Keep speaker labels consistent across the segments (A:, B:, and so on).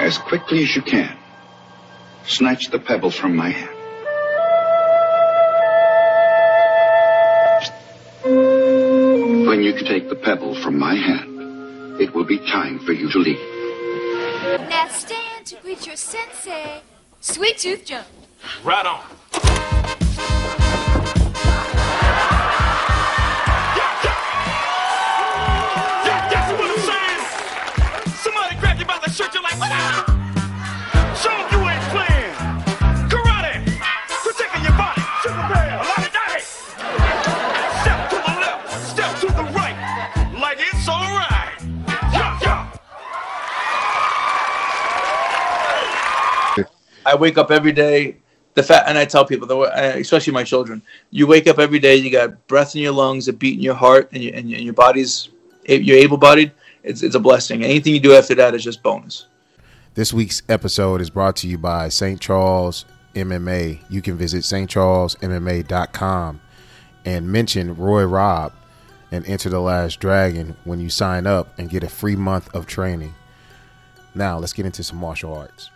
A: As quickly as you can, snatch the pebble from my hand. When you can take the pebble from my hand, it will be time for you to leave.
B: Now stand to greet your sensei, Sweet Tooth Jones.
C: Right on.
D: I wake up every day. The fact, and I tell people, especially my children, you wake up every day. You got breath in your lungs, a beat in your heart, and, you, and your body's you're able-bodied. It's it's a blessing. Anything you do after that is just bonus.
E: This week's episode is brought to you by St. Charles MMA. You can visit stcharlesmma.com and mention Roy Robb and enter the last dragon when you sign up and get a free month of training. Now, let's get into some martial arts.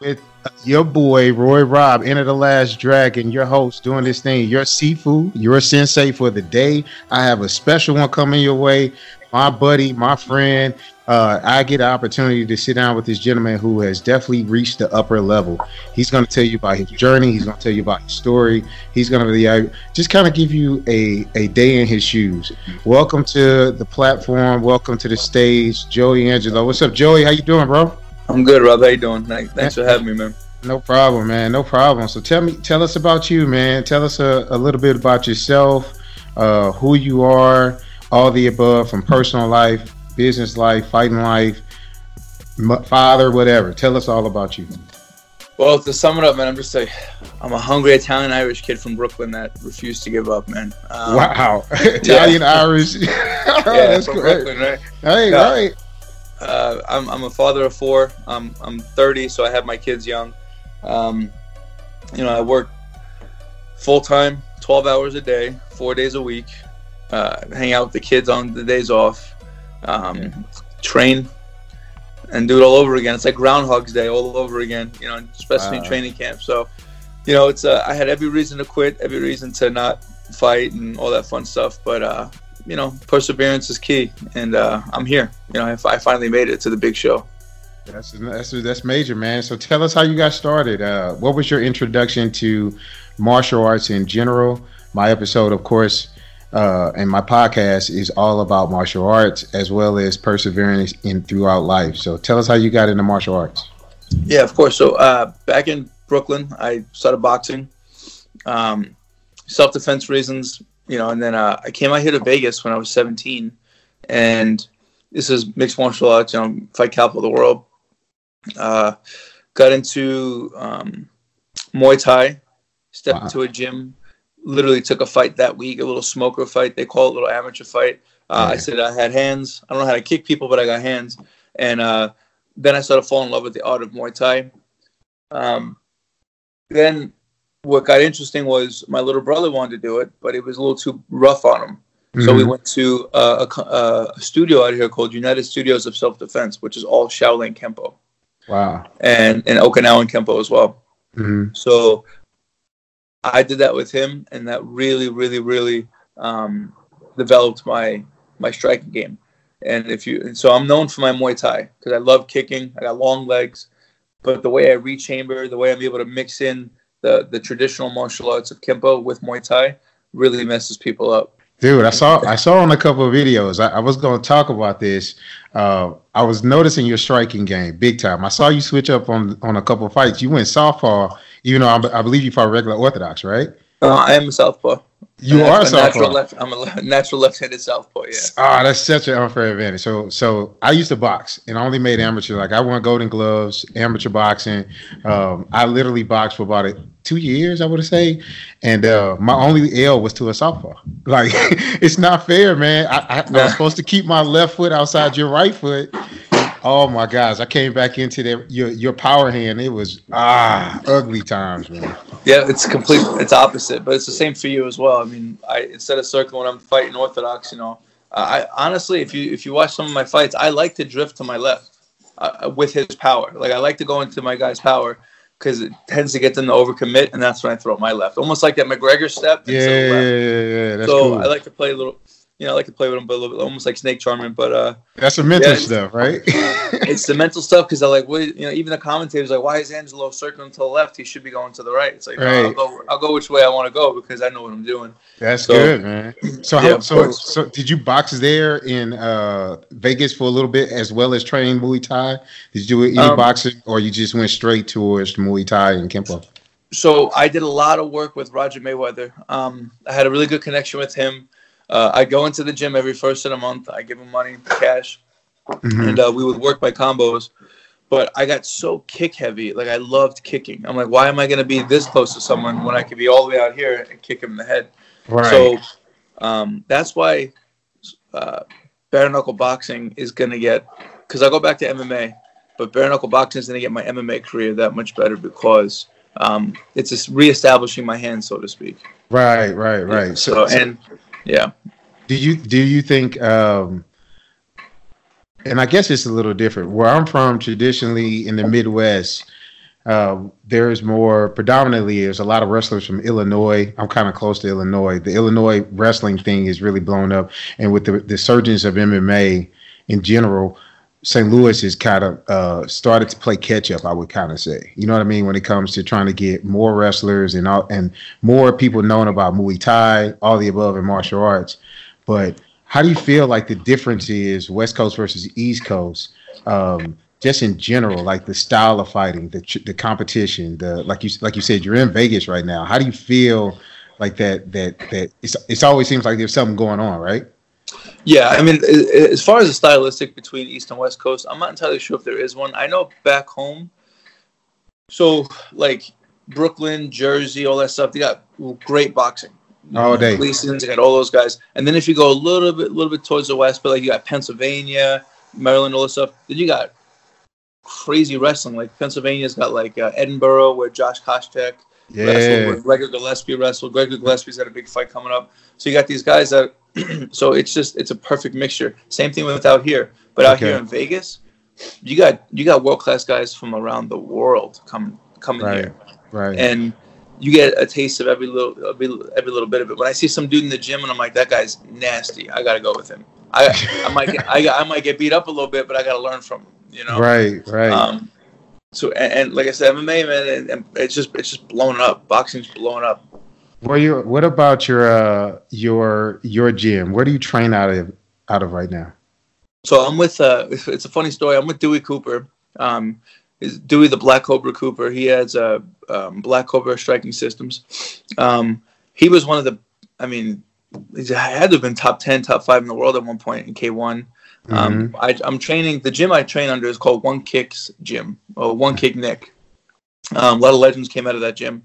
E: With your boy Roy Robb, Enter the Last Dragon, your host doing this thing, your seafood, your sensei for the day. I have a special one coming your way. My buddy, my friend, uh, I get an opportunity to sit down with this gentleman who has definitely reached the upper level. He's going to tell you about his journey. He's going to tell you about his story. He's going to uh, just kind of give you a, a day in his shoes. Welcome to the platform. Welcome to the stage, Joey Angelo. What's up, Joey? How you doing, bro?
D: I'm good, Rob. How you doing? Thanks for having me, man.
E: No problem, man. No problem. So tell me, tell us about you, man. Tell us a, a little bit about yourself, uh, who you are, all the above, from personal life, business life, fighting life, m- father, whatever. Tell us all about you.
D: Well, to sum it up, man, I'm just a, I'm a hungry Italian Irish kid from Brooklyn that refused to give up, man. Um,
E: wow, Italian, Irish.
D: Yeah,
E: That's
D: from
E: great.
D: Brooklyn, right?
E: Hey,
D: Yeah.
E: right.
D: Uh, I'm, I'm a father of four. I'm, I'm 30, so I have my kids young. Um, you know, I work full time, 12 hours a day, four days a week. Uh, hang out with the kids on the days off. Um, train and do it all over again. It's like Groundhog's Day all over again. You know, especially in training camp. So, you know, it's uh, I had every reason to quit, every reason to not fight and all that fun stuff. But uh, you know, perseverance is key, and uh, I'm here. You know, I, I finally made it to the big show.
E: That's, that's that's major, man. So tell us how you got started. Uh, what was your introduction to martial arts in general? My episode, of course, uh, and my podcast is all about martial arts as well as perseverance in throughout life. So tell us how you got into martial arts.
D: Yeah, of course. So uh, back in Brooklyn, I started boxing, um, self defense reasons, you know, and then uh, I came out here to Vegas when I was 17, and this is mixed martial arts, you know, fight capital of the world. Uh, got into um, Muay Thai, stepped
E: Wow.
D: into a gym, literally took a fight that week, a little smoker fight. They call it a little amateur fight. Uh, I said I had hands. I don't know how to kick people, but I got hands. And uh, then I started falling in love with the art of Muay Thai. Um, then what got interesting was my little brother wanted to do it, but it was a little too rough on him. So we
E: Mhm.
D: went to uh, a, uh, a studio out here called United Studios of Self Defense, which is all Shaolin Kempo
E: Wow.
D: and, and Okinawan Kempo as well.
E: Mhm.
D: So I did that with him, and that really, really, really um, developed my my striking game. And if you, and so I'm known for my Muay Thai because I love kicking. I got long legs, but the way I rechamber, the way I'm able to mix in the the traditional martial arts of Kempo with Muay Thai really messes people up.
E: Dude, I saw I saw on a couple of videos. I, I was going to talk about this. Uh, I was noticing your striking game big time. I saw you switch up on on a couple of fights. You went southpaw, even though I, I believe you fought regular orthodox, right?
D: Uh, I am a southpaw.
E: You
D: A
E: are
D: a natural
E: southpaw.
D: left. I'm a natural left-handed southpaw. Yeah.
E: Ah, that's such an unfair advantage. So, so I used to box, and I only made amateur. Like I won Golden Gloves, amateur boxing. Um, I literally boxed for about a, two years, I would say, and uh, my only L was to a southpaw. Like it's not fair, man. I, I, I was supposed to keep my left foot outside your right foot. Oh my gosh, I came back into the, your your power hand. It was ah ugly times, man.
D: Yeah, it's complete. It's opposite, but it's the same for you as well. I mean, I instead of circling, I'm fighting orthodox. You know, I honestly, if you if you watch some of my fights, I like to drift to my left. uh, with his power. Like I like to go into my guy's power because it tends to get them to overcommit, and that's when I throw my left, almost like that McGregor step.
E: Yeah, yeah, yeah, yeah, That's
D: so
E: cool.
D: I like to play a little. You know, I like to play with him, but a little bit, almost like snake charming. But uh,
E: That's some mental
D: Yeah.
E: stuff, right?
D: it's the mental stuff because I like, what, you know, even the commentators like, why is Angelo circling to the left? He should be going to the right. It's like, no, I'll
E: Right.
D: go, I'll go which way I want to go because I know what I'm doing.
E: That's
D: So-
E: good, man. So,
D: Yeah, of
E: so, so, did you box there in uh, Vegas for a little bit as well as train Muay Thai? Did you do any
D: Um,
E: boxing, or you just went straight towards Muay Thai and Kempo?
D: So I did a lot of work with Roger Mayweather. Um, I had a really good connection with him. Uh, I go into the gym every first of the month. I give him money, cash,
E: Mhm.
D: and uh, we would work by combos. But I got so kick heavy. Like I loved kicking. I'm like, why am I going to be this close to someone when I could be all the way out here and kick him in the head?
E: Right.
D: So um, that's why uh, bare knuckle boxing is going to get because I go back to MMA, but bare knuckle boxing is going to get my MMA career that much better because um, it's just reestablishing my hand, so to speak.
E: right, right, right.
D: So, and yeah,
E: do you do you think um and i guess it's a little different. Where i'm from traditionally in the midwest uh, there's more predominantly there's a lot of wrestlers from illinois. I'm kind of close to illinois. The illinois wrestling thing is really blown up. And with the, the surgence of mma in general st louis has kind of uh, started to play catch up i would kind of say you know what i mean when it comes to trying to get more wrestlers and all and more people knowing about muay thai all the above in martial arts but how do you feel like the difference is West Coast versus East Coast? Um, just in general, like the style of fighting, the the competition, the like you like you said, you're in Vegas right now. How do you feel like that? That that it's it's always seems like there's something going on, right?
D: Yeah. I mean, as far as the stylistic between East and West Coast, I'm not entirely sure if there is one. I know back home, so like Brooklyn, Jersey, all that stuff, they got great boxing.
E: All day.
D: Gleason's, you got all those guys. And then if you go a little bit, a little bit towards the west, but like you got Pennsylvania, Maryland, all this stuff. Then you got crazy wrestling. Like Pennsylvania's got like uh, Edinboro, where Josh Koscheck wrestled,
E: Yeah,
D: where Gregor Gillespie wrestled. Gregor Gillespie's got a big fight coming up. So you got these guys that. so it's just it's a perfect mixture. Same thing with out here, but out here in Vegas, you got you got world class guys from around the world coming coming
E: Right.
D: here
E: right.
D: and you get a taste of every little every, every little bit of it. When I see some dude in the gym and I'm like, that guy's nasty, I gotta go with him. I I might get, I, I might get beat up a little bit, but I gotta learn from him. You know.
E: right, right.
D: Um. So and, and like I said, MMA man, and, and it's just it's just blowing up. Boxing's blowing up.
E: You? What about your uh your your gym? Where do you train out of out of right now?
D: So I'm with uh, it's a funny story. I'm with Dewey Cooper. Um, is Dewey the Black Cobra Cooper? He has uh, um, Black Cobra Striking Systems. Um, he was one of the, I mean, he had to have been top ten, top five in the world at one point in K1. Um, I, I'm training. The gym I train under is called One Kicks Gym or One Kick Nick. Um, a lot of legends came out of that gym.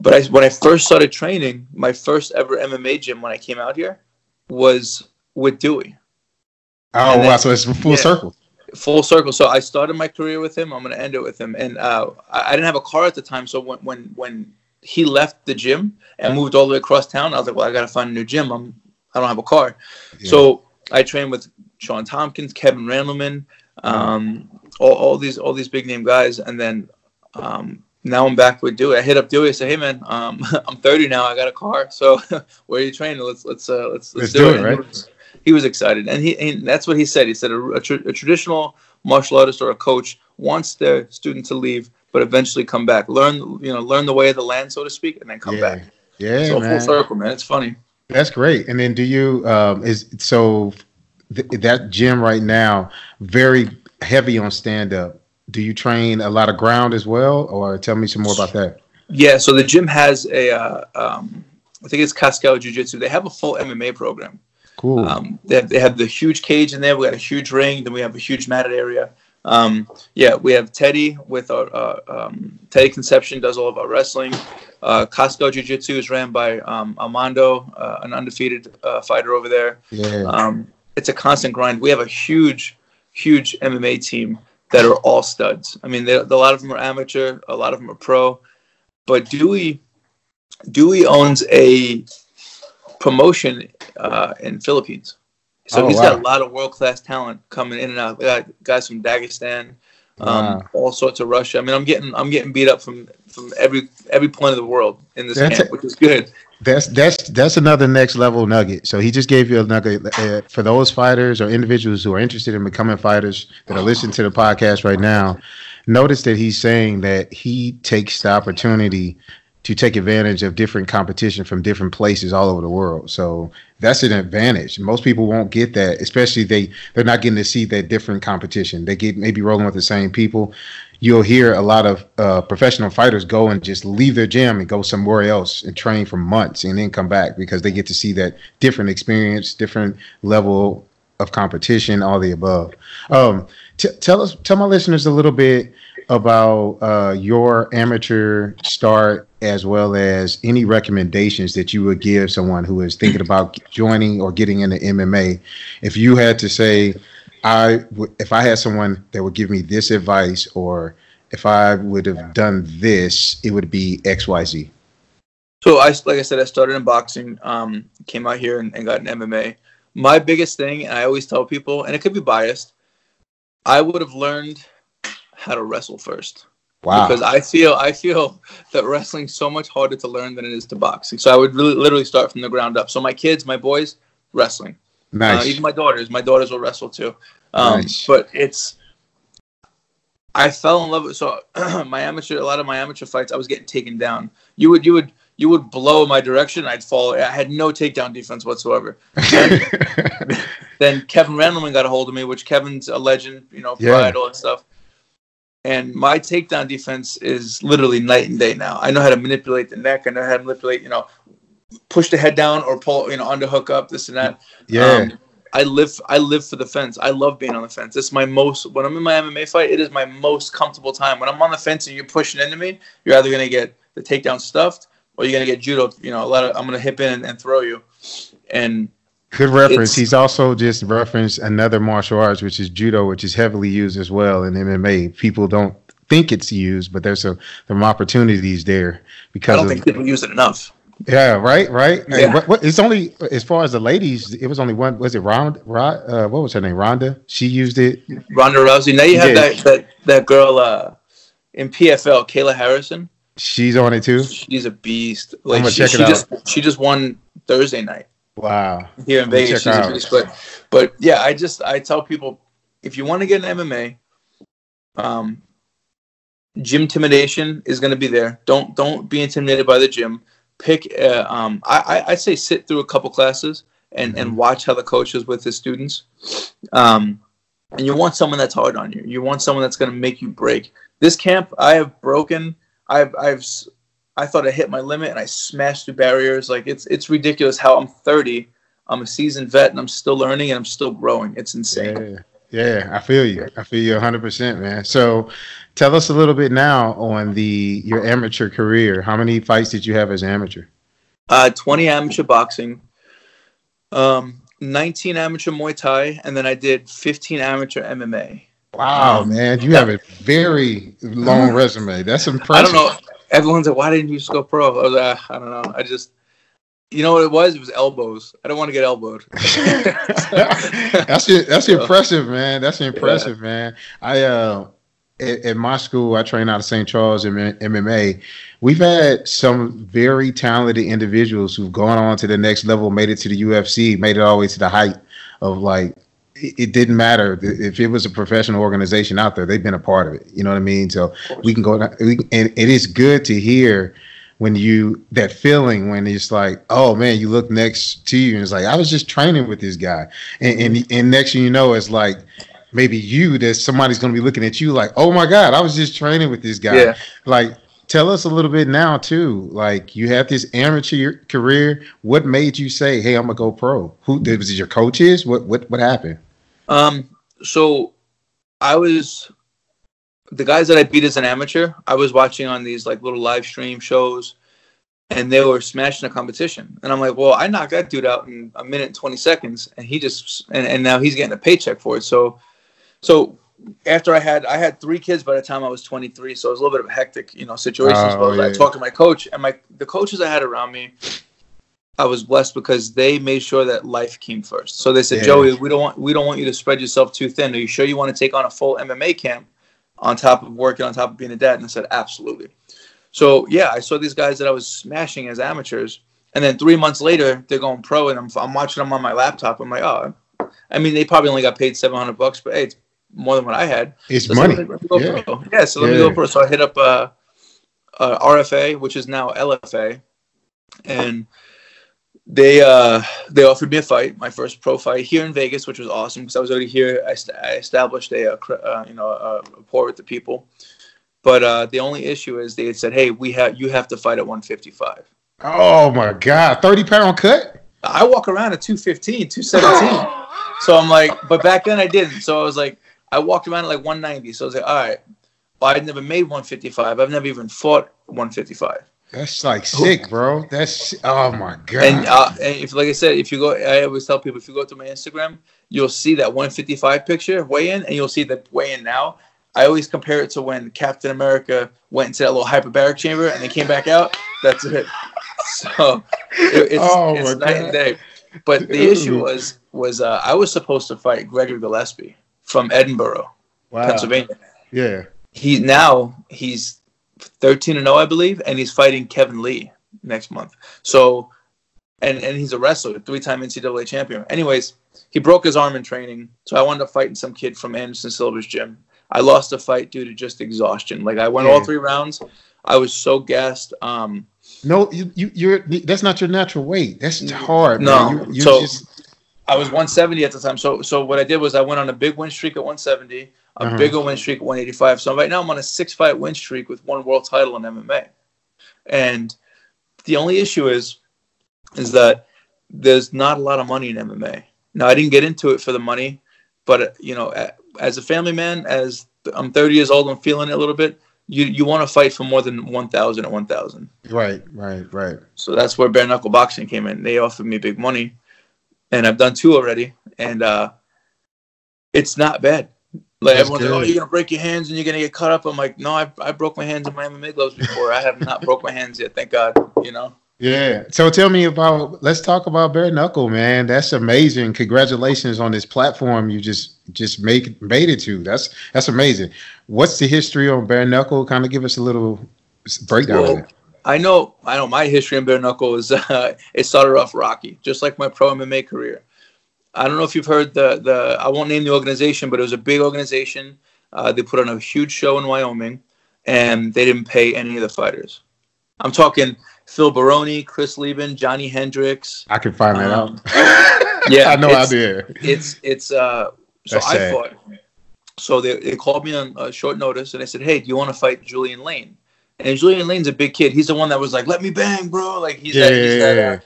D: But I, when I first started training, my first ever MMA gym when I came out here was with Dewey
E: Oh
D: And
E: wow! So it's full
D: yeah.
E: circle.
D: full circle. So I started my career with him. I'm going to end it with him. And uh, I, I didn't have a car at the time. So when when when he left the gym and moved all the way across town, I was like, well, I got to find a new gym. I'm I don't have a car.
E: Yeah.
D: So I trained with Shawn Tompkins, Kevin Randleman, um, all, all these all these big name guys, and then um, now I'm back with Dewey. I hit up Dewey. I say, hey man, um, I'm 30 now. I got a car. So where are you training? Let's let's uh, let's
E: Let's
D: let's, do,
E: do
D: it.
E: it, right?
D: He was, he was excited, and he and that's what he said. He said a, a, tra- a traditional martial artist or a coach wants their student to leave, but eventually come back, learn you know learn the way of the land, so to speak, and then come
E: yeah.
D: back.
E: Yeah,
D: so
E: man.
D: full circle, man. It's funny.
E: That's great. And then do you um is so th- that gym right now very heavy on stand up. Do you train a lot of ground as well or tell me some more about that?
D: Yeah, so the gym has a, uh, um, I think it's Cascal Jiu Jitsu. They have a full MMA program.
E: Cool.
D: Um, they, have, they have the huge cage in there. We got a huge ring. Then we have a huge matted area. Um, yeah, we have Teddy with our uh, um, Teddy Conception does all of our wrestling. Uh, Costco Jiu Jitsu is ran by um, Armando, uh, an undefeated uh, fighter over there.
E: yeah.
D: Um, it's a constant grind. We have a huge, huge MMA team that are all studs. I mean, a lot of them are amateur, a lot of them are pro, but Dewey, Dewey owns a promotion uh, in Philippines. So
E: Oh,
D: he's
E: wow.
D: got a lot of world class talent coming in and out. We got guys from Dagestan, um,
E: Wow.
D: all sorts of Russia. I mean, I'm getting I'm getting beat up from from every every point of the world in this
E: That's
D: camp,
E: it.
D: which is good.
E: That's that's that's another next level nugget. So he just gave you a nugget uh, for those fighters or individuals who are interested in becoming fighters that are listening to the podcast right now. Notice that he's saying that he takes the opportunity to take advantage of different competition from different places all over the world. So that's an advantage. Most people won't get that, especially they they're not getting to see that different competition. They get maybe rolling with the same people. You'll hear a lot of uh, professional fighters go and just leave their gym and go somewhere else and train for months and then come back because they get to see that different experience, different level of competition, all the above. Um, t- tell us, tell my listeners a little bit about uh, your amateur start as well as any recommendations that you would give someone who is thinking about joining or getting into MMA. If you had to say, I w- if I had someone that would give me this advice or if I would have done this, it would be X, Y, Z.
D: So I, like I said, I started in boxing, um, came out here and, and got an MMA. My biggest thing, and I always tell people, and it could be biased, I would have learned how to wrestle first
E: Wow.
D: because I feel I feel that wrestling's so much harder to learn than it is to boxing. So I would really, literally start from the ground up. So my kids, my boys, wrestling.
E: nice.
D: Uh, even my daughters, my daughters will wrestle too. Um,
E: Nice.
D: But it's, I fell in love with so my amateur. A lot of my amateur fights, I was getting taken down. You would, you would, you would blow my direction. I'd fall. I had no takedown defense whatsoever. then Kevin Randleman got a hold of me, which Kevin's a legend, you know,
E: Yeah.
D: pride, all that stuff. And my takedown defense is literally night and day now. I know how to manipulate the neck. I know how to manipulate, you know, push the head down or pull, you know, underhook up, this and that.
E: yeah.
D: Um, I live I live for the fence. I love being on the fence. It's my most when I'm in my MMA fight, it is my most comfortable time. When I'm on the fence and you're pushing into me, you're either gonna get the takedown stuffed or you're gonna get judo. You know, a lot of I'm gonna hip in and, and throw you. And
E: Good reference.
D: It's-
E: He's also just referenced another martial arts, which is judo, which is heavily used as well in MMA. People don't think it's used, but there's some some opportunities there because I
D: don't
E: of
D: think people use it enough.
E: yeah, right, right.
D: Yeah.
E: what, what, it's only as far as the ladies. It was only one. Was it Ronda? Ron, uh, what was her name? Ronda. She used it.
D: Ronda Rousey. Now you have
E: Yeah.
D: that, that that girl uh, in PFL, Kayla Harrison.
E: She's on it too.
D: She's a beast. Like she, she just she just won Thursday night.
E: Wow.
D: here in Vegas.
E: check
D: She's a beast. But but yeah, I just I tell people if you want to get an MMA, um, gym intimidation is going to be there. Don't don't be intimidated by the gym. Pick. Uh, um, I I I'd say sit through a couple classes and
E: Mm-hmm.
D: and watch how the coach is with his students. Um, and you want someone that's hard on you. You want someone that's going to make you break. This camp, I have broken. I've I've I thought I hit my limit and I smashed through barriers. Like it's it's ridiculous how I'm 30. I'm a seasoned vet and I'm still learning and I'm still growing. It's insane.
E: Yeah, yeah, I feel you. I feel you 100, percent man. So, tell us a little bit now on the your amateur career. How many fights did you have as an amateur?
D: Uh, 20 amateur boxing, um, 19 amateur Muay Thai, and then I did 15 amateur MMA.
E: Wow,
D: Um,
E: man, you have a very long resume. That's impressive.
D: I don't know. Everyone's like, why didn't you just go pro? I was like, "Ah, I don't know. I just, you know what it was? It was elbows. I don't want to get elbowed.
E: that's it, that's
D: So-
E: impressive, man. That's impressive, man. I uh at, at my school, I train out of St. Charles MMA. We've had some very talented individuals who've gone on to the next level, made it to the UFC, made it all the way to the height of like it didn't matter if it was a professional organization out there; they've been a part of it. You know what I mean? So we can go, we, and it is good to hear when you that feeling when it's like, oh man, you look next to you and it's like, I was just training with this guy, and and, and next thing you know, it's like maybe you that somebody's gonna be looking at you like, oh my god, I was just training with this guy.
D: Yeah.
E: Like, tell us a little bit now too. Like, you had this amateur career. What made you say, hey, I'm gonna go pro? Who was it? Your coaches? What what what happened?
D: Um, so I was the guys that I beat as an amateur. I was watching on these like little live stream shows, and they were smashing the competition. And I'm like, well, I knocked that dude out in a minute and 20 seconds, and he just and, and now he's getting a paycheck for it. So, so after I had I had three kids by the time I was 23, so it was a little bit of a hectic you know situation.
E: Oh,
D: so I
E: yeah.
D: talked to my coach, and my the coaches I had around me. I was blessed because they made sure that life came first. So they said,
E: Yeah.
D: Joey, we don't want we don't want you to spread yourself too thin. Are you sure you want to take on a full MMA camp on top of working on top of being a dad? And I said, absolutely. So yeah, I saw these guys that I was smashing as amateurs, and then three months later they're going pro, and I'm I'm watching them on my laptop. I'm like, oh, I mean they probably only got paid seven hundred bucks, but hey, it's more than what I had.
E: It's
D: So
E: money.
D: let me
E: Yeah.
D: Yeah, so let me
E: Yeah.
D: go pro. So I hit up uh, uh, RFA, which is now LFA, and they uh, they offered me a fight, my first pro fight here in Vegas, which was awesome because I was already here. I, st- I established a, uh, uh, you know a rapport with the people, but uh, the only issue is they had said, hey, we have you have to fight at 155.
E: Oh my God, thirty pound cut.
D: I walk around at 215, 217. so I'm like, but back then I didn't. So I was like, I walked around at like 190. So I was like, all right. Well, I'd never made 155. I've never even fought 155.
E: That's like sick, bro. That's oh my God.
D: And, uh, and if, like I said, if you go, I always tell people if you go to my Instagram, you'll see that 155 picture weigh in, and you'll see the weigh in now. I always compare it to when Captain America went into that little hyperbaric chamber and they came back out. That's it. So it, it's,
E: Oh,
D: it's night
E: God.
D: and day. But the issue was was uh, I was supposed to fight Gregory Gillespie from Edinboro,
E: wow.
D: Pennsylvania.
E: Yeah.
D: He now he's 13 and 0, I believe, and he's fighting Kevin Lee next month. So, and and he's a wrestler, three-time NCAA champion. Anyways, he broke his arm in training, so I wound up fighting some kid from Anderson Silva's gym. I lost the fight due to just exhaustion. Like I went
E: Yeah.
D: all three rounds. I was so gassed. Um,
E: No, you, you you're that's not your natural weight. That's hard.
D: No.
E: man. You
D: So-
E: just
D: I was 170 at the time. So so what I did was I went on a big win streak at 170, a
E: Uh-huh.
D: bigger win streak at 185. So right now I'm on a six fight win streak with one world title in MMA. And the only issue is is that there's not a lot of money in MMA. Now I didn't get into it for the money, but you know, as a family man, as I'm 30 years old, I'm feeling it a little bit. You you want to fight for more than 1,000 at 1,000.
E: right, right, right.
D: So that's where bare knuckle boxing came in. They offered me big money, and I've done two already, and uh, it's not bad. Like
E: That's
D: everyone's like, "Oh, you're gonna break your hands and you're gonna get cut up." I'm like, "No, I, I broke my hands in my MMA gloves before. I have not broke my hands yet, thank God." You know.
E: Yeah. So tell me about. Let's talk about bare knuckle, man. That's amazing. Congratulations on this platform you just just make made it to. That's that's amazing. What's the history on bare knuckle? Kind of give us a little breakdown
D: Well. I know, I know. My history in bare knuckle is uh, it started off rocky, just like my pro MMA career. I don't know if you've heard the the. I won't name the organization, but it was a big organization. Uh, they put on a huge show in Wyoming, and they didn't pay any of the fighters. I'm talking Phil Baroni, Chris Leben, Johnny Hendricks.
E: I can find that
D: Um,
E: out.
D: yeah,
E: I know
D: it's-
E: I did.
D: it's it's uh so
E: That's
D: I
E: sad.
D: fought. So they, they called me on uh, short notice and I said, "Hey, do you want to fight Julian Lane?" And Julian Lane's a big kid. He's the one that was like, "Let me bang, bro!" Like he's that, he's that,
E: Yeah.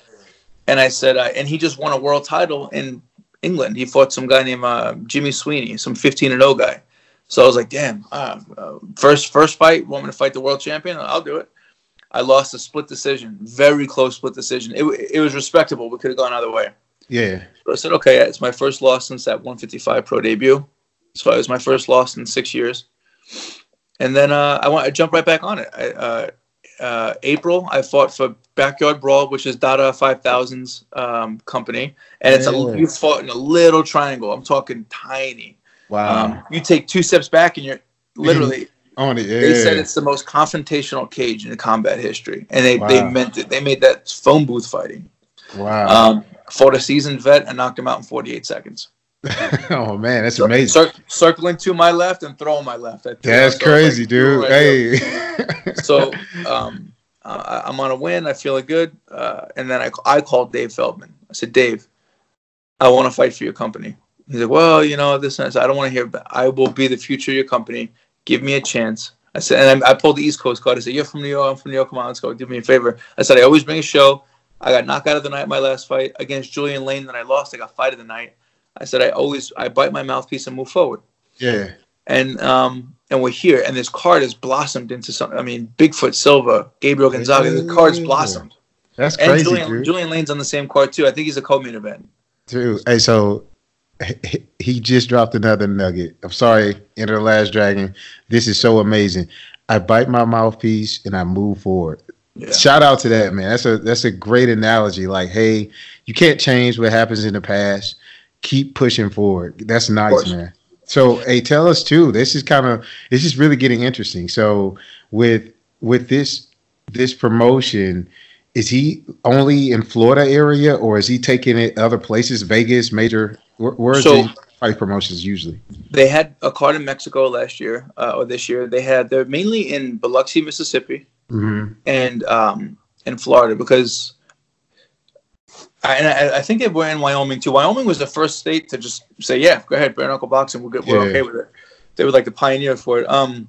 D: and I said, uh, and he just won a world title in England. He fought some guy named uh, Jimmy Sweeney, some 15 and 0 guy. So I was like, damn, uh, uh, first first fight, want me to fight the world champion? I'll do it. I lost a split decision, very close split decision. It, it was respectable. We could have gone either way.
E: Yeah.
D: So I said, okay, it's my first loss since that 155 pro debut. So it was my first loss in six years. And then uh, I want I jump right back on it. I, uh, April, I fought for Backyard Brawl, which is Dada 5000's um, company, and it's
E: Yeah.
D: a you fought in a little triangle. I'm talking tiny.
E: Wow.
D: Um, you take two steps back, and you're literally.
E: on it. Yeah.
D: They said it's the most confrontational cage in combat history, and they, they meant it. They made that phone booth fighting.
E: wow.
D: Um, fought a seasoned vet and knocked him out in 48 seconds.
E: oh man, that's amazing.
D: cir- circling to my left and throwing my left.
E: That's
D: myself, like,
E: crazy, dude.
D: right.
E: Hey.
D: so um, uh, I'm on a win. I feel good. Uh, and then I, I called Dave Feldman. I said, Dave, I want to fight for your company. He's like, well, you know, this and. I I don't want to hear about I will be the future of your company. Give me a chance. I said, and I, I pulled the East Coast card. I said, you're from New York. I'm from New York. Come on, let's go. Do me a favor. I said, I always bring a show. I got knocked out of the night my last fight against Julian Lane. Then I lost. I got fight of the night. I said, I always I bite my mouthpiece and move forward
E: yeah.
D: and um and we're here and this card has blossomed into something i mean bigfoot silva gabriel gonzaga the card's blossomed
E: That's
D: and
E: crazy,
D: julian,
E: dude.
D: julian lane's on the same card too i think he's a co-main event
E: Dude, hey, so he- he just dropped another nugget. I'm sorry, Enter the Last Dragon. This is so amazing. I bite my mouthpiece and I move forward.
D: Yeah.
E: Shout out to that man. That's a that's a great analogy. Like, hey, you can't change what happens in the past. Keep pushing forward. That's nice, man. So, hey, tell us too. This is kind of this is really getting interesting. So, with with this this promotion, is he only in Florida area, or is he taking it other places, Vegas, major? Where, where is
D: So-
E: the fight promotions usually?
D: They had a card in Mexico last year uh, or this year. They had they're mainly in Biloxi, Mississippi,
E: hmm
D: and um, in Florida because. I, and I, I think they were in Wyoming too. Wyoming was the first state to just say, "Yeah, go ahead, bare knuckle boxing. We're good. We're
E: Yeah.
D: okay with it." They were like the pioneer for it. Um,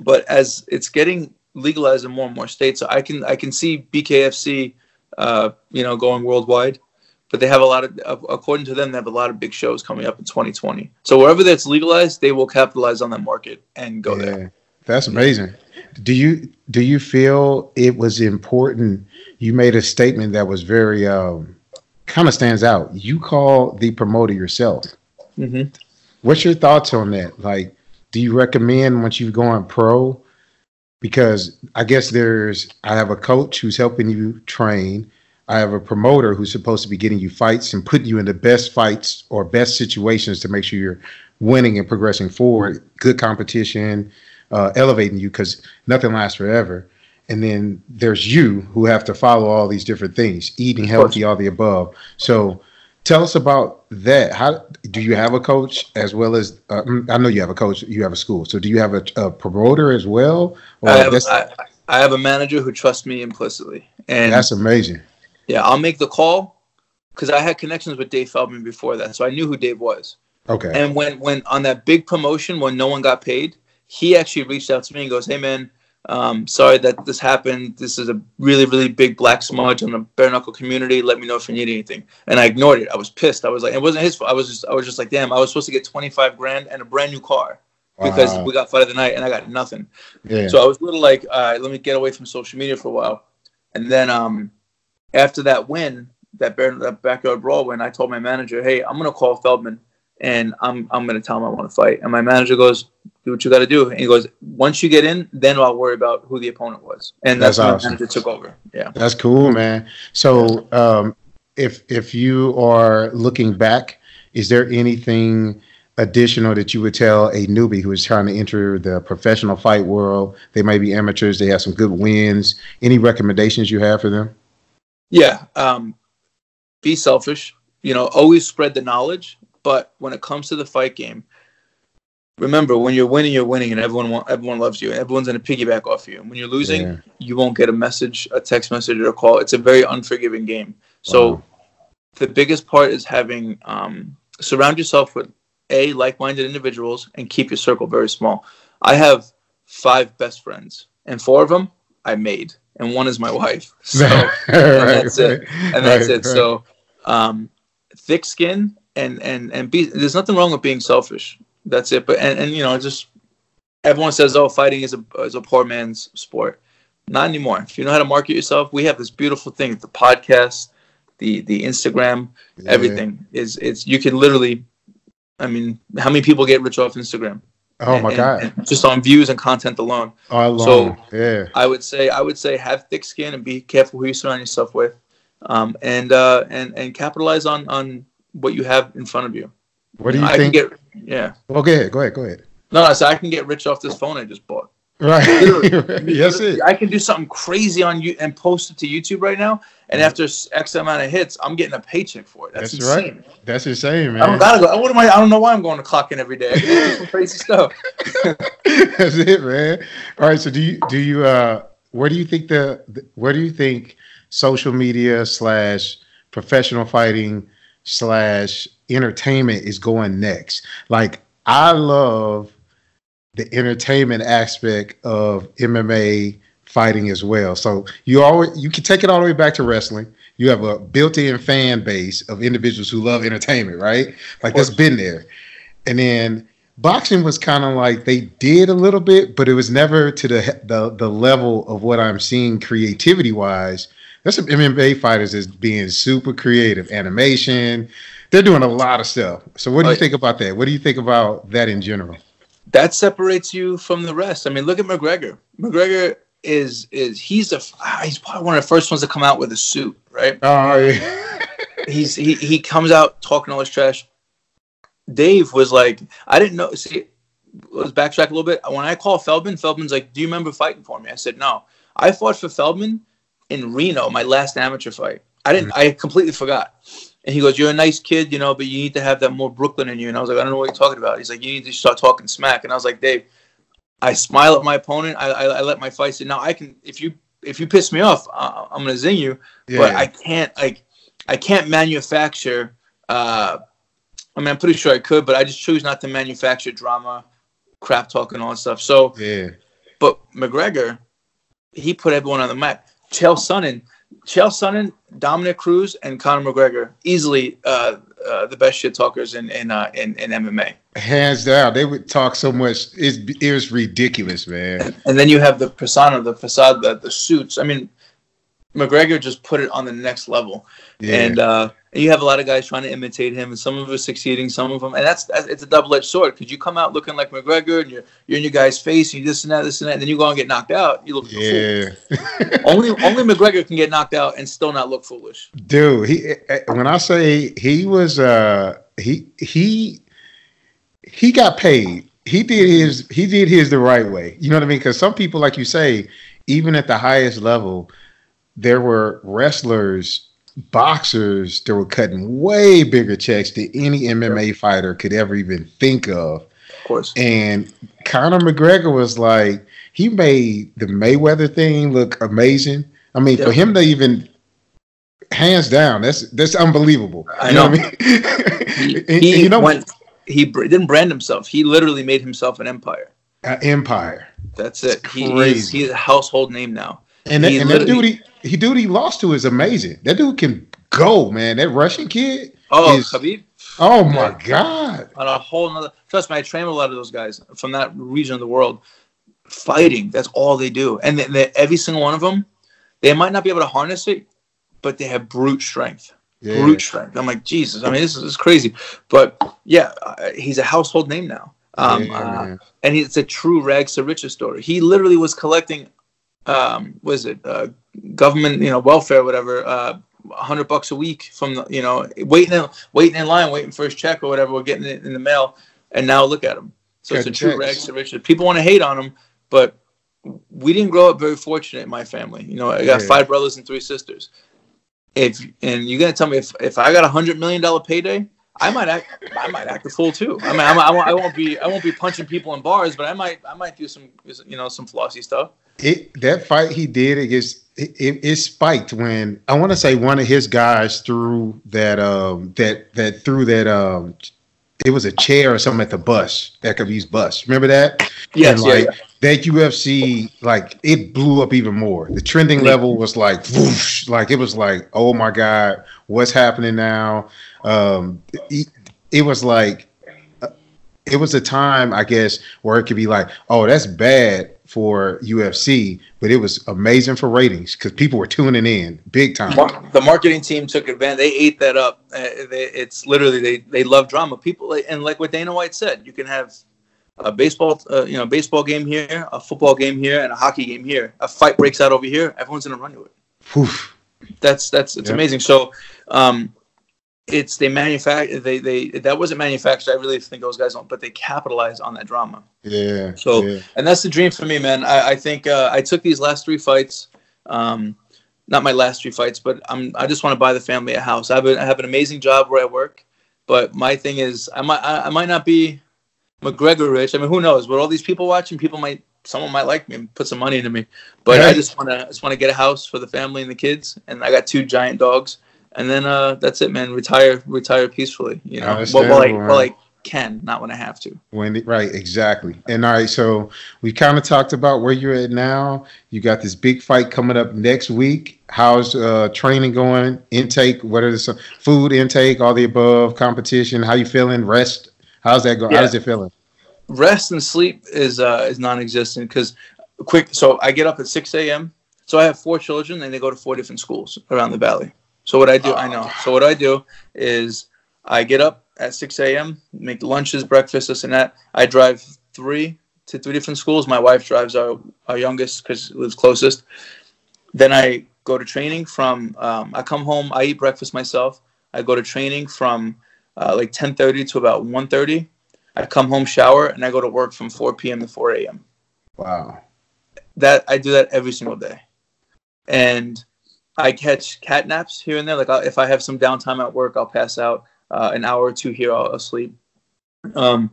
D: but as it's getting legalized in more and more states, so I can I can see BKFC, uh, you know, going worldwide. But they have a lot of, according to them, they have a lot of big shows coming up in 2020. So wherever that's legalized, they will capitalize on that market and go there.
E: That's amazing. Do you do you feel it was important? You made a statement that was very um, kind of stands out. You call the promoter yourself.
D: hmm
E: What's your thoughts on that? Like, do you recommend once you've gone pro? Because I guess there's, I have a coach who's helping you train. I have a promoter who's supposed to be getting you fights and putting you in the best fights or best situations to make sure you're winning and progressing forward. Good competition, uh, elevating you because nothing lasts forever. And then there's you who have to follow all these different things, eating healthy, all the above. So tell us about that. How do you have a coach as well as uh, mm, I know you have a coach, you have a school. So do you have a, a promoter as well? Or
D: I, have, I, I have a manager who trusts me implicitly, and
E: that's amazing.
D: yeah, I'll make the call because I had connections with Dave Feldman before that, so I knew who Dave was.
E: Okay.
D: And when when on that big promotion when no one got paid, he actually reached out to me and goes, "Hey man, um, sorry that this happened. This is a really really big black smudge on the bare knuckle community. Let me know if you need anything." And I ignored it. I was pissed. I was like, it wasn't his fault. I was just I was just like, damn. I was supposed to get twenty five grand and a brand new car because
E: Wow.
D: we got fight of the night and I got nothing.
E: yeah.
D: So I was a little like, all right, let me get away from social media for a while. And then um, after that win, that, bear, that backyard brawl win, I told my manager, hey, I'm gonna call Feldman and I'm I'm gonna tell him I want to fight. And my manager goes, do what you got to do. And he goes, once you get in, then I'll worry about who the opponent was. And that's,
E: That's
D: when
E: awesome.
D: manager took over. Yeah.
E: That's cool, man. So, um, if if you are looking back, is there anything additional that you would tell a newbie who is trying to enter the professional fight world? They may be amateurs. They have some good wins. Any recommendations you have for them?
D: Yeah. Um, be selfish. You know, always spread the knowledge. But when it comes to the fight game, remember when you're winning, you're winning, and everyone want, everyone loves you, and everyone's gonna piggyback off you. And when you're losing,
E: Yeah.
D: you won't get a message, a text message, or a call. It's a very unforgiving game. So
E: Wow.
D: the biggest part is having um, surround yourself with a like-minded individuals and keep your circle very small. I have five best friends, and four of them I made, and one is my wife. So that's it. and that's
E: Right,
D: it. So, um, thick skin and and and be. There's nothing wrong with being selfish. That's it. But and, and you know, just everyone says, "Oh, fighting is a is a poor man's sport." Not anymore. If you know how to market yourself, we have this beautiful thing: the podcast, the the Instagram,
E: Yeah.
D: everything is it's you can literally. I mean, how many people get rich off Instagram?
E: Oh my
D: And-
E: god!
D: and just on views and content alone.
E: All
D: so-
E: yeah.
D: I would say I would say have thick skin and be careful who you surround yourself with, um, and uh, and and capitalize on on what you have in front of you.
E: What do you
D: I
E: think?
D: can get yeah.
E: well, go ahead. Go ahead. Go ahead.
D: No, no, so I can get rich off this phone I just bought.
E: Right.
D: Literally.
E: yes, it.
D: I can do something crazy on you and post it to YouTube right now, and after X amount of hits, I'm getting a paycheck for it. That's,
E: That's
D: insane.
E: right. That's insane, man.
D: I don't gotta go. What am I? I don't know why I'm going to clock in every day. I do some crazy stuff.
E: That's it, man. All right. So do you do you uh where do you think the the- where do you think social media slash professional fighting slash entertainment is going next? Like I love the entertainment aspect of MMA fighting as well. So you always you can take it all the way back to wrestling. You have a built-in fan base of individuals who love entertainment, right? Like that's been there. And then boxing was kind of like they did a little bit, but it was never to the the, the level of what I'm seeing creativity wise. There's some MMA fighters as being super creative, animation. They're doing a lot of stuff. So what do you think about that? What do you think about that in general?
D: that separates you from the rest. I mean, look at McGregor. McGregor is is he's the ah, he's probably one of the first ones to come out with a suit, right?
E: Oh yeah.
D: He's he he comes out talking all this trash. Dave was like, I didn't know. See, let's backtrack a little bit. When I call Feldman, Feldman's like, "Do you remember fighting for me?" I said, "No." I fought for Feldman in Reno, my last amateur fight. I didn't. I completely forgot. And he goes, "You're a nice kid, you know, but you need to have that more Brooklyn in you." And I was like, "I don't know what you're talking about." He's like, "You need to start talking smack." And I was like, "Dave, I smile at my opponent. I, I, I let my fight say, now I can. If you if you piss me off, I, I'm gonna zing you. Yeah, But
E: Yeah.
D: I can't like I can't manufacture. Uh, I mean, I'm pretty sure I could, but I just choose not to manufacture drama, crap talk, and all that stuff. So,
E: Yeah.
D: but McGregor, he put everyone on the map. Chael Sonnen, Chael Sonnen, Dominick Cruz, and Conor McGregor, easily uh, uh, the best shit talkers in in, uh, in in MMA.
E: Hands down, they would talk so much. It's, it was ridiculous, man.
D: And then you have the persona, the facade, the, the suits. I mean, McGregor just put it on the next level.
E: Yeah.
D: And uh, you have a lot of guys trying to imitate him, and some of them are succeeding, some of them, and that's, that's it's a double edged sword because you come out looking like McGregor, and you're you're in your guy's face, and you this and that, this and that, and then you go and get knocked out. You look
E: yeah.
D: Only only McGregor can get knocked out and still not look foolish.
E: Dude, he eh, when I say he was uh he he he got paid. He did his he did his the right way. You know what I mean? Because some people, like you say, even at the highest level, there were wrestlers, boxers that were cutting way bigger checks than any MMA fighter could ever even think of.
D: Of course.
E: And Conor McGregor was like, he made the Mayweather thing look amazing. I mean, for him to even hands down, that's that's unbelievable.
D: I
E: You
D: know.
E: what I mean?
D: He, he
E: you know,
D: went. He br- didn't brand himself. He literally made himself an empire.
E: uh, Empire,
D: That's it. He, he's,
E: crazy.
D: he's a household name now.
E: And that, and that dude he, he dude he lost to is amazing. That dude can go, man. That Russian kid.
D: Oh,
E: is-
D: Khabib.
E: Oh my god.
D: on a whole nother. Trust me, I train with a lot of those guys from that region of the world. Fighting, that's all they do, and they, they, every single one of them, they might not be able to harness it, but they have brute strength.
E: Yeah.
D: Brute strength. I'm like Jesus. I mean, this is, this is crazy, but yeah, uh, he's a household name now. Um,
E: Yeah,
D: uh, and it's a true rags to riches story. He literally was collecting, um, was it uh, government, you know, welfare, whatever, uh, hundred bucks a week from the, you know, waiting in, waiting in line, waiting for his check or whatever, We're getting it in the mail, and now look at him. So it's a true rags to riches. People want to hate on him, but we didn't grow up very fortunate in my family. You know, I got
E: Yeah.
D: five brothers and three sisters. If and you're gonna tell me if if I got a hundred million dollar payday, I might act I might act a fool too. I mean, I'm, I won't I won't be I won't be punching people in bars, but I might I might do some you know some flossy stuff.
E: It that fight he did against it, it, it spiked when I want to say one of his guys threw that um that that threw that um it was a chair or something at the bus that could use bus. Remember that?
D: Yes,
E: And,
D: yeah,
E: like
D: yeah.
E: that UFC like it blew up even more. The trending level was like whoosh, like it was like oh my god, what's happening now? Um, it, it was like uh, it was a time I guess where it could be like oh that's bad for UFC, but it was amazing for ratings because people were tuning in big time.
D: The marketing team took advantage. They ate that up. Uh, it's literally they they love drama. People and like what Dana White said, you can have a baseball uh, you know baseball game here, a football game here, and a hockey game here. A fight breaks out over here, everyone's gonna run to it.
E: Whew.
D: That's that's it's amazing. So, um, it's they manufacture they they that wasn't manufactured. I really think those guys don't, but they capitalized on that drama.
E: Yeah.
D: So,
E: yeah.
D: and that's the dream for me, man. I, I think uh, I took these last three fights, um, not my last three fights, but I'm I just want to buy the family a house. I have, a, I have an amazing job where I work, but my thing is I might I, I might not be McGregor rich. I mean, who knows? But all these people watching, people might someone might like me and put some money into me. But I just want to just want to get a house for the family and the kids, and I got two giant dogs, and then uh, that's it, man. Retire retire peacefully, you know, I
E: Understandable,
D: while I
E: man.
D: can, not when I have to.
E: When the- right, exactly. And all right, so we kind of talked about where you're at now. You got this big fight coming up next week. How's uh, training going? Intake? What are the food intake? All the above. Competition? How you feeling? Rest? How's that going?
D: Yeah.
E: How's it feeling?
D: rest and sleep is uh, is non-existent because quick. So I get up at six a.m. So I have four children and they go to four different schools around the valley. So what I do, I know. So what I do is I get up at six a.m. make lunches, breakfast, this and that. I drive three to three different schools. My wife drives our our youngest because lives closest. Then I go to training from. Um, I come home. I eat breakfast myself. I go to training from uh, like 10:30 to about 1:30. I come home, shower, and I go to work from 4 p.m. to 4 a.m.
E: Wow.
D: That I do that every single day, and I catch cat naps here and there. Like I'll, if I have some downtime at work, I'll pass out uh, an hour or two here. I'll, I'll sleep. Um,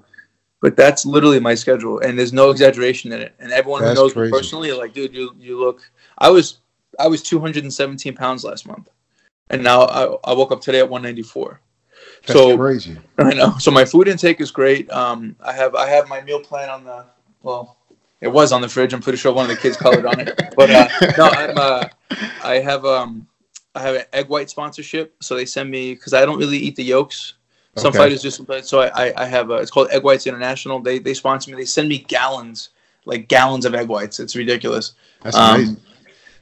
D: but that's literally my schedule, and there's no exaggeration in it. And everyone
E: That's
D: who knows
E: crazy.
D: me personally, like, dude, you you look. I was I was 217 pounds last month, and now I, I woke up today at 194.
E: That's
D: so
E: crazy.
D: I know. So my food intake is great. Um, I have I have my meal plan on the well, it was on the fridge. I'm pretty sure one of the kids colored on it. But uh, no, I'm uh, I have um I have an egg white sponsorship. So they send me because I don't really eat the yolks. Some
E: Okay.
D: fighters just so I, I I have a, it's called Egg Whites International. They they sponsor me. They send me gallons like gallons of egg whites. It's ridiculous.
E: That's
D: Um,
E: amazing.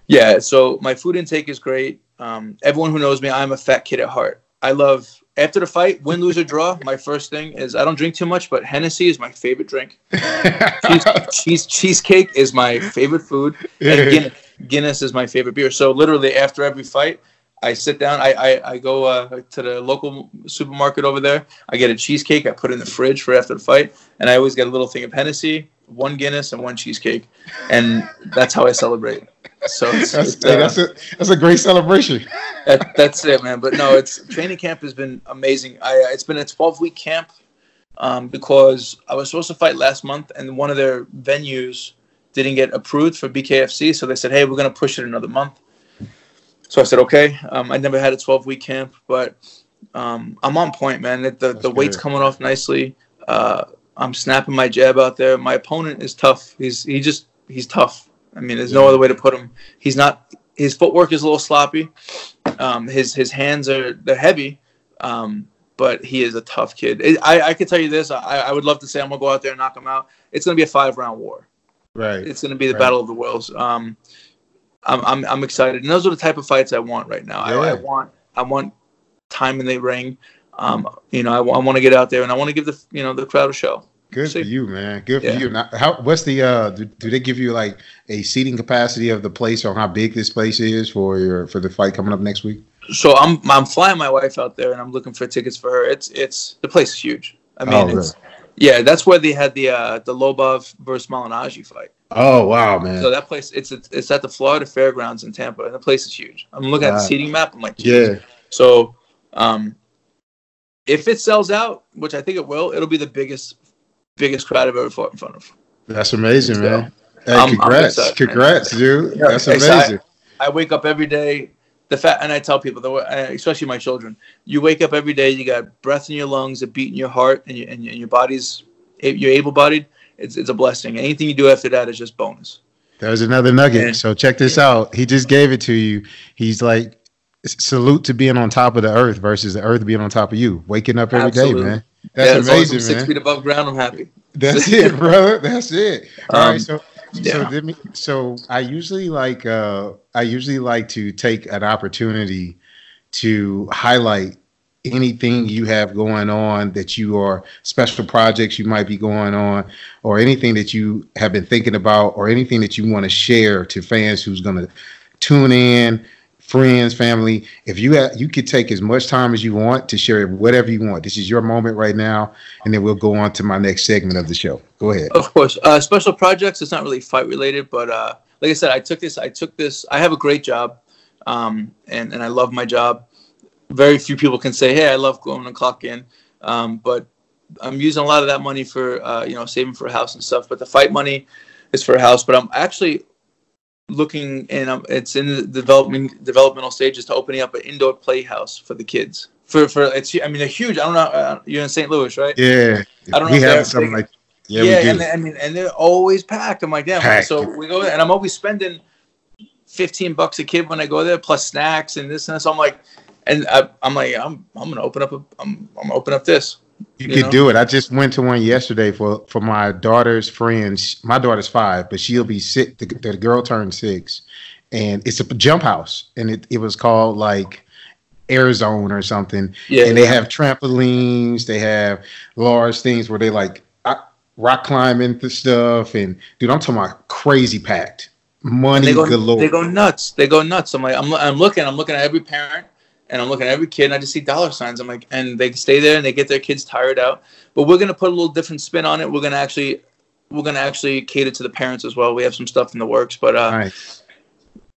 D: Yeah, so my food intake is great. Um, everyone who knows me, I'm a fat kid at heart. I love after the fight, win, lose or draw. My first thing is I don't drink too much, but Hennessy is my favorite drink. Cheese, cheese cheesecake is my favorite food, and Guinness, Guinness is my favorite beer. So literally after every fight, I sit down. I I, I go uh, to the local supermarket over there. I get a cheesecake. I put it in the fridge for after the fight, and I always get a little thing of Hennessy, one Guinness, and one cheesecake, and that's how I celebrate. So it's,
E: That's,
D: it's,
E: hey,
D: uh,
E: that's a that's a great celebration.
D: that, that's it, man. But no, it's training camp has been amazing. I uh, it's been a 12 week camp um, because I was supposed to fight last month, and one of their venues didn't get approved for BKFC, so they said, "Hey, we're gonna push it another month." So I said, "Okay." Um, I never had a 12 week camp, but um, I'm on point, man. The the, the weight's coming off nicely. Uh, I'm snapping my jab out there. My opponent is tough. He's he just he's tough. I mean, there's no other way to put him. He's not. His footwork is a little sloppy. Um, his his hands are they're heavy, um, but he is a tough kid. It, I I can tell you this. I, I would love to say I'm gonna go out there and knock him out. It's gonna be a five round war.
E: Right.
D: It's gonna be the
E: Right.
D: battle of the worlds. Um, I'm I'm I'm excited, and those are the type of fights I want right now. I, I want I want time in the ring. Um, you know, I, I, want to get out there and I want to give the you know the crowd a show.
E: Good for you, man. Good for you. Now, how? What's the? uh do, do they give you like a seating capacity of the place or how big this place is for your for the fight coming up next week?
D: So I'm I'm flying my wife out there and I'm looking for tickets for her. It's it's the place is huge. I mean,
E: Oh,
D: it's yeah, that's where they had the uh the Lobov versus Malignaggi fight.
E: Oh wow, man.
D: So that place it's it's it's at the Florida Fairgrounds in Tampa, and the place is huge. I'm looking at the seating map. I'm like,
E: yeah.
D: So, um, if it sells out, which I think it will, it'll be the biggest biggest crowd I've ever fought in front of.
E: That's amazing, man. Hey,
D: I'm- I'm
E: congrats,
D: man.
E: congrats, dude.
D: Yeah,
E: That's
D: excited.
E: amazing.
D: I wake up every day. The fact, and I tell people, uh, especially my children, you wake up every day. You got breath in your lungs, a beat in your heart, and, you, and, and your body's you're able-bodied. It's it's a blessing. Anything you do after that is just bonus.
E: There's another nugget.
D: Yeah.
E: So check this out. He just gave it to you. He's like, salute to being on top of the earth versus the earth being on top of you. Waking up every day,
D: Absolutely.
E: man.
D: Yeah,
E: That's
D: as long as I'm
E: amazing,
D: six
E: man.
D: feet above ground, I'm happy.
E: That's it, brother. That's it. All
D: Um,
E: right, so so
D: yeah.
E: let me, so I usually like uh I usually like to take an opportunity to highlight anything you have going on that you are special projects you might be going on or anything that you have been thinking about or anything that you want to share to fans who's going to tune in friends family if you have, you could take as much time as you want to share whatever you want this is your moment right now and then we'll go on to my next segment of the show go ahead
D: Of course, uh, special projects. It's not really fight related, but uh, like I said, I took this. I took this. I have a great job, um, and and I love my job. Very few people can say, "Hey, I love going to clock in," um, but I'm using a lot of that money for uh, you know saving for a house and stuff. But the fight money is for a house. But I'm actually looking, and um, it's in the development developmental stages to opening up an indoor playhouse for the kids. For for it's I mean they're huge. I don't know. Uh, you're in St. Louis, right?
E: yeah
D: I don't know
E: we have something
D: big-
E: like yeah,
D: Yeah, and they- I mean, and they're always packed. I'm like, damn.
E: Packed.
D: So we go there, and I'm always spending fifteen bucks a kid when I go there, plus snacks and this and that. So I'm like, and I, I'm like, I'm I'm gonna open up a, I'm I'm gonna open up this.
E: You,
D: you
E: could
D: know?
E: do it. I just went to one yesterday for for my daughter's friends. My daughter's five, but she'll be six. The, the girl turned six, and it's a jump house, and it, it was called like Arizona or something.
D: Yeah,
E: and they
D: yeah.
E: have trampolines. They have large things where they like. Rock climbing th- stuff, and dude, I'm talking about crazy packed, money
D: they go,
E: galore.
D: they go nuts. They go nuts. I'm like, I'm, I'm looking, I'm looking at every parent and I'm looking at every kid and I just see dollar signs. I'm like, and they stay there and they get their kids tired out. But we're going to put a little different spin on it. We're going to actually, we're going to actually cater to the parents as well. We have some stuff in the works, but, uh,
E: nice.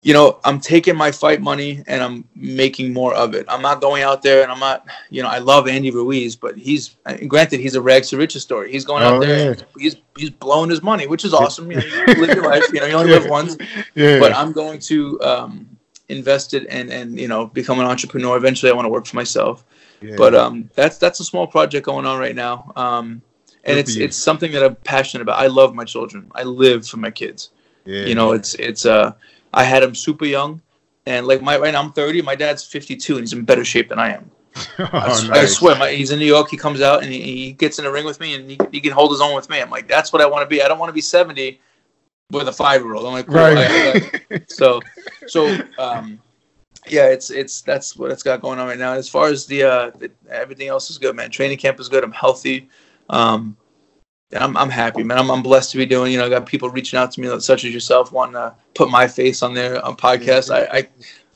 D: you know, I'm taking my fight money and I'm making more of it. I'm not going out there and I'm not, you know, I love Andy Ruiz, but he's granted he's a rags to riches story. He's going out
E: Oh,
D: there,
E: yeah.
D: he's he's blowing his money, which is awesome. You know, you live your life. You know, you only live once.
E: Yeah,
D: But I'm going to um, invest it and and you know become an entrepreneur. Eventually, I want to work for myself.
E: yeah.
D: But um, that's that's a small project going on right now. Um, and
E: Good
D: it's it's something that I'm passionate about. I love my children. I live for my kids
E: yeah.
D: you know it's it's uh i had him super young and like my right now i'm 30 my dad's 52 and he's in better shape than i am
E: Oh,
D: I, s- I
E: nice.
D: swear my, he's in new york he comes out and he, he gets in the ring with me and he, he can hold his own with me i'm like that's what i want to be i don't want to be 70 with a five year old i'm like cool.
E: Right.
D: so so um yeah it's it's that's what it's got going on right now. As far as the uh the, everything else is good man. Training camp is good. I'm healthy. Um I'm, I'm happy man. I'm, I'm blessed to be doing you know i got people reaching out to me such as yourself wanting to put my face on their on podcast i i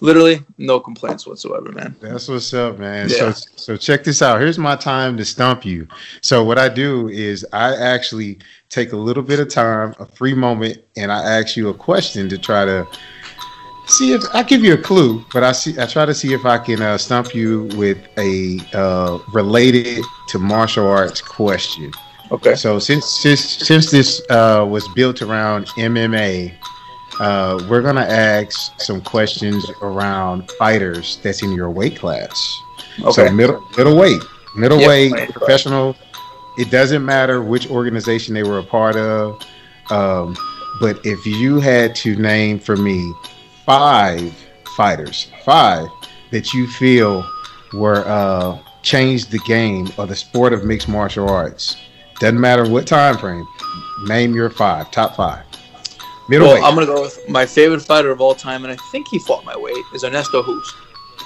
D: literally no complaints whatsoever man
E: That's what's up, man.
D: Yeah.
E: So so check this out. Here's my time to stump you. So what I do is I actually take a little bit of time, a free moment, and I ask you a question to try to see if I give you a clue, but I see I try to see if I can uh, stump you with a uh, related to martial arts question.
D: okay
E: So since since since this uh, was built around MMA, uh, we're gonna ask some questions around fighters that's in your weight class.
D: okay
E: So middle middleweight, middleweight,
D: Yep.
E: professional. It doesn't matter which organization they were a part of. Um, but if you had to name for me five fighters, five that you feel were uh, changed the game or the sport of mixed martial arts, doesn't matter what time frame. Name your five, top five. Middleweight.
D: well i'm gonna go with my favorite fighter of all time and i think he fought my weight is ernesto hoost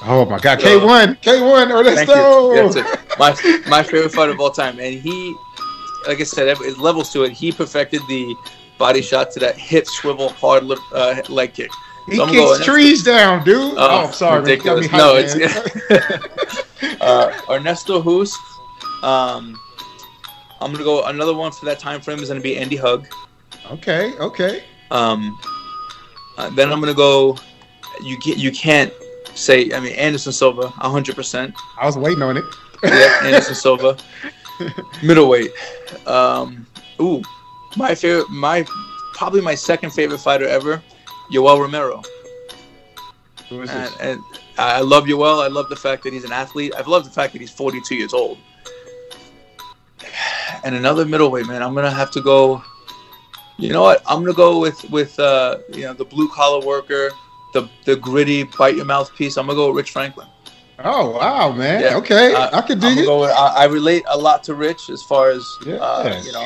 E: oh my God, K one, K one, Ernesto.
D: That's it. My my favorite fighter of all time, and he, like I said, it levels to it. He perfected the body shot to that hip swivel hard lip, uh, leg kick.
E: He
D: So
E: kicks trees down, dude. Oh, sorry. You got me
D: ridiculous.
E: hyped,
D: no, it's uh, Ernesto Hoost. Um, I'm gonna go another one for that time frame is gonna be Andy Hug.
E: okay, okay.
D: Um, uh, then I'm gonna go. You get you can't say. I mean Anderson Silva, 100. percent
E: I was waiting on it.
D: Yeah, Anderson Silva. Middleweight. Um, ooh, my favorite, my probably my second favorite fighter ever, Yoel Romero.
E: Who is
D: And,
E: this?
D: and I love Yoel. I love the fact that he's an athlete. I love the fact that he's 42 years old. And another middleweight, man. I'm gonna have to go. You know what? I'm gonna go with with uh, you know the blue collar worker, the the gritty bite your mouth piece. I'm gonna go with Rich Franklin.
E: Oh wow, man.
D: Yeah.
E: Okay,
D: Uh,
E: I could
D: I'm
E: dig it.
D: with, I, I relate a lot to Rich as far as uh, you know.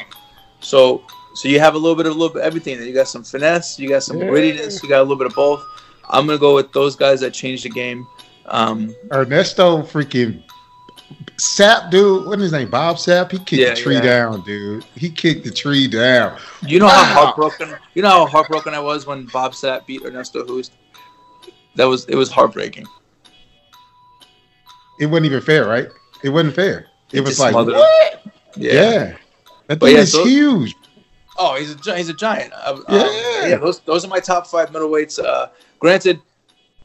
D: So so you have a little bit of a little bit of everything. You got some finesse, you got some
E: Yeah.
D: grittiness, you got a little bit of both. I'm gonna go with those guys that changed the game. Um,
E: Ernesto freaking Sapp, dude. What's his name? Bob Sapp. He kicked
D: Yeah,
E: the tree
D: yeah.
E: down, dude. He kicked the tree down.
D: you know
E: Wow.
D: how heartbroken you know how heartbroken I was when Bob Sapp beat Ernesto Hoost. That was it was heartbreaking.
E: It wasn't even fair, right? It wasn't fair. It
D: He
E: was like what?
D: Yeah.
E: Yeah. That thing
D: yeah,
E: is
D: so-
E: huge.
D: Oh, he's a he's a giant. Uh, um,
E: Yeah.
D: yeah. Those those are my top five middleweights. Uh, granted,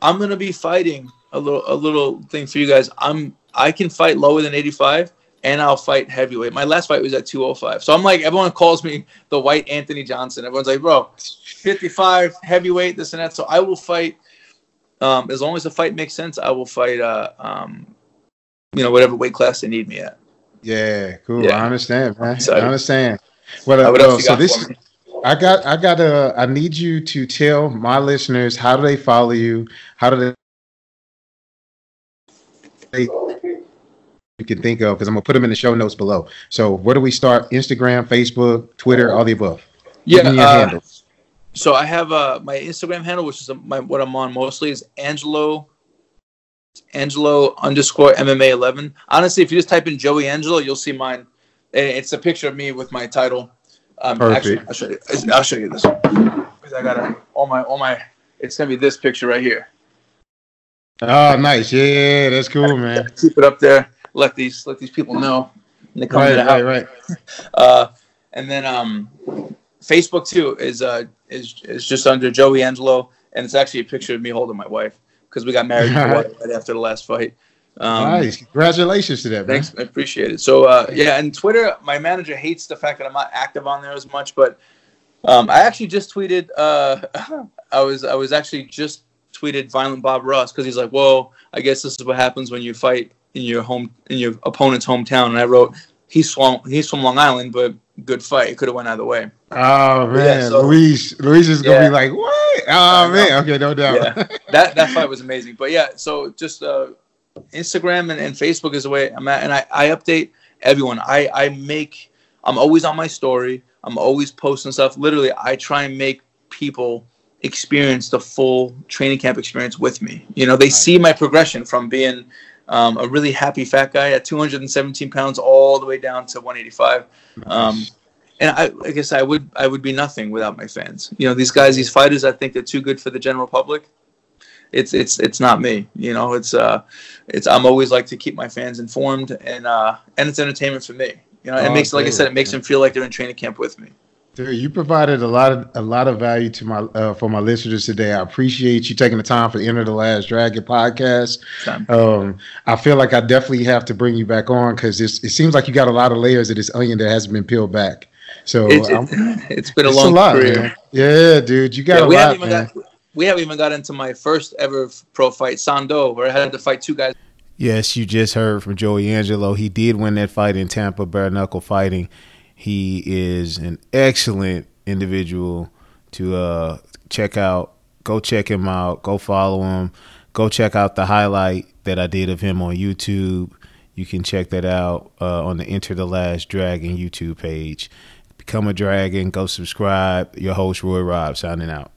D: I'm gonna be fighting a little a little thing for you guys. I'm I can fight lower than 85, and I'll fight heavyweight. My last fight was at 205. So I'm like everyone calls me the white Anthony Johnson. Everyone's like, bro, 55 heavyweight, this and that. So I will fight. Um, as long as the fight makes sense, I will fight. Uh, um, you know, whatever weight class they need me at.
E: Yeah, cool.
D: Yeah.
E: I understand, man.
D: So-
E: I understand. Well,
D: Uh, what else
E: so this? I got I got a I need you to tell my listeners how do they follow you? How do they you can think of because I'm gonna put them in the show notes below. So where do we start? Instagram, Facebook, Twitter, all the above.
D: Yeah.
E: Give me your
D: uh. So I have uh, my Instagram handle, which is my, what I'm on mostly, is Angelo Angelo underscore MMA eleven. Honestly, if you just type in Joey Angelo, you'll see mine. It's a picture of me with my title. Um,
E: Perfect.
D: Actually, I'll show you. I'll show you this because I got all my all my. It's gonna be this picture right here.
E: Oh, nice. Yeah, that's cool, man.
D: Keep it up there. Let these let these people know. And they come to
E: Right,
D: the
E: right,
D: house.
E: right.
D: Uh, and then um, Facebook too is uh is is just under Joey Angelo, and it's actually a picture of me holding my wife because we got married Hawaii right after the last fight. Um,
E: nice. Congratulations to that, man.
D: Thanks, I appreciate it. So uh, yeah, and Twitter, my manager hates the fact that I'm not active on there as much, but um, I actually just tweeted. Uh, I was I was actually just tweeted Violent Bob Ross because he's like, "Whoa, I guess this is what happens when you fight in your home in your opponent's hometown." And I wrote, "He's from he's from Long Island, but good fight. It could have went either way."
E: Oh man,
D: Yeah, so-
E: Louise, Louise is gonna
D: Yeah.
E: be like, "What? Oh man, okay, no doubt."
D: yeah, that that fight was amazing. But yeah, so just uh, Instagram and, and Facebook is the way I'm at, and I, I update everyone. I I make I'm always on my story. I'm always posting stuff. Literally, I try and make people experience the full training camp experience with me. You know, they see my progression from being um, a really happy fat guy at 217 pounds all the way down to 185. Um, and I, I guess I would I would be nothing without my fans. You know, these guys, these fighters, I think they're too good for the general public. It's it's it's not me. You know, it's uh, it's I'm always like to keep my fans informed and uh, and it's entertainment for me. You know, it
E: Oh,
D: makes like I said, it makes them feel like they're in training camp with me.
E: Dude, you provided a lot of a lot of value to my uh, for my listeners today. I appreciate you taking the time for the Enter the Last Dragon podcast. Um, I feel like I definitely have to bring you back on because it seems like you got a lot of layers of this onion that hasn't been peeled back. So
D: It's,
E: I'm-
D: it, it's been a
E: it's
D: long
E: lot,
D: career.
E: man. Yeah, dude, you got
D: Yeah,
E: a
D: we
E: lot,
D: haven't even
E: man.
D: got we haven't even got into my first ever pro fight, Sando, where I had to fight two guys.
E: Yes, you just heard from Joey Angelo. He did win that fight in Tampa, bare knuckle fighting. He is an excellent individual to uh, check out. Go check him out. Go follow him. Go check out the highlight that I did of him on YouTube. You can check that out uh, on the Enter the Last Dragon YouTube page. Become a dragon. Go subscribe. Your host, Roy Robb, signing out.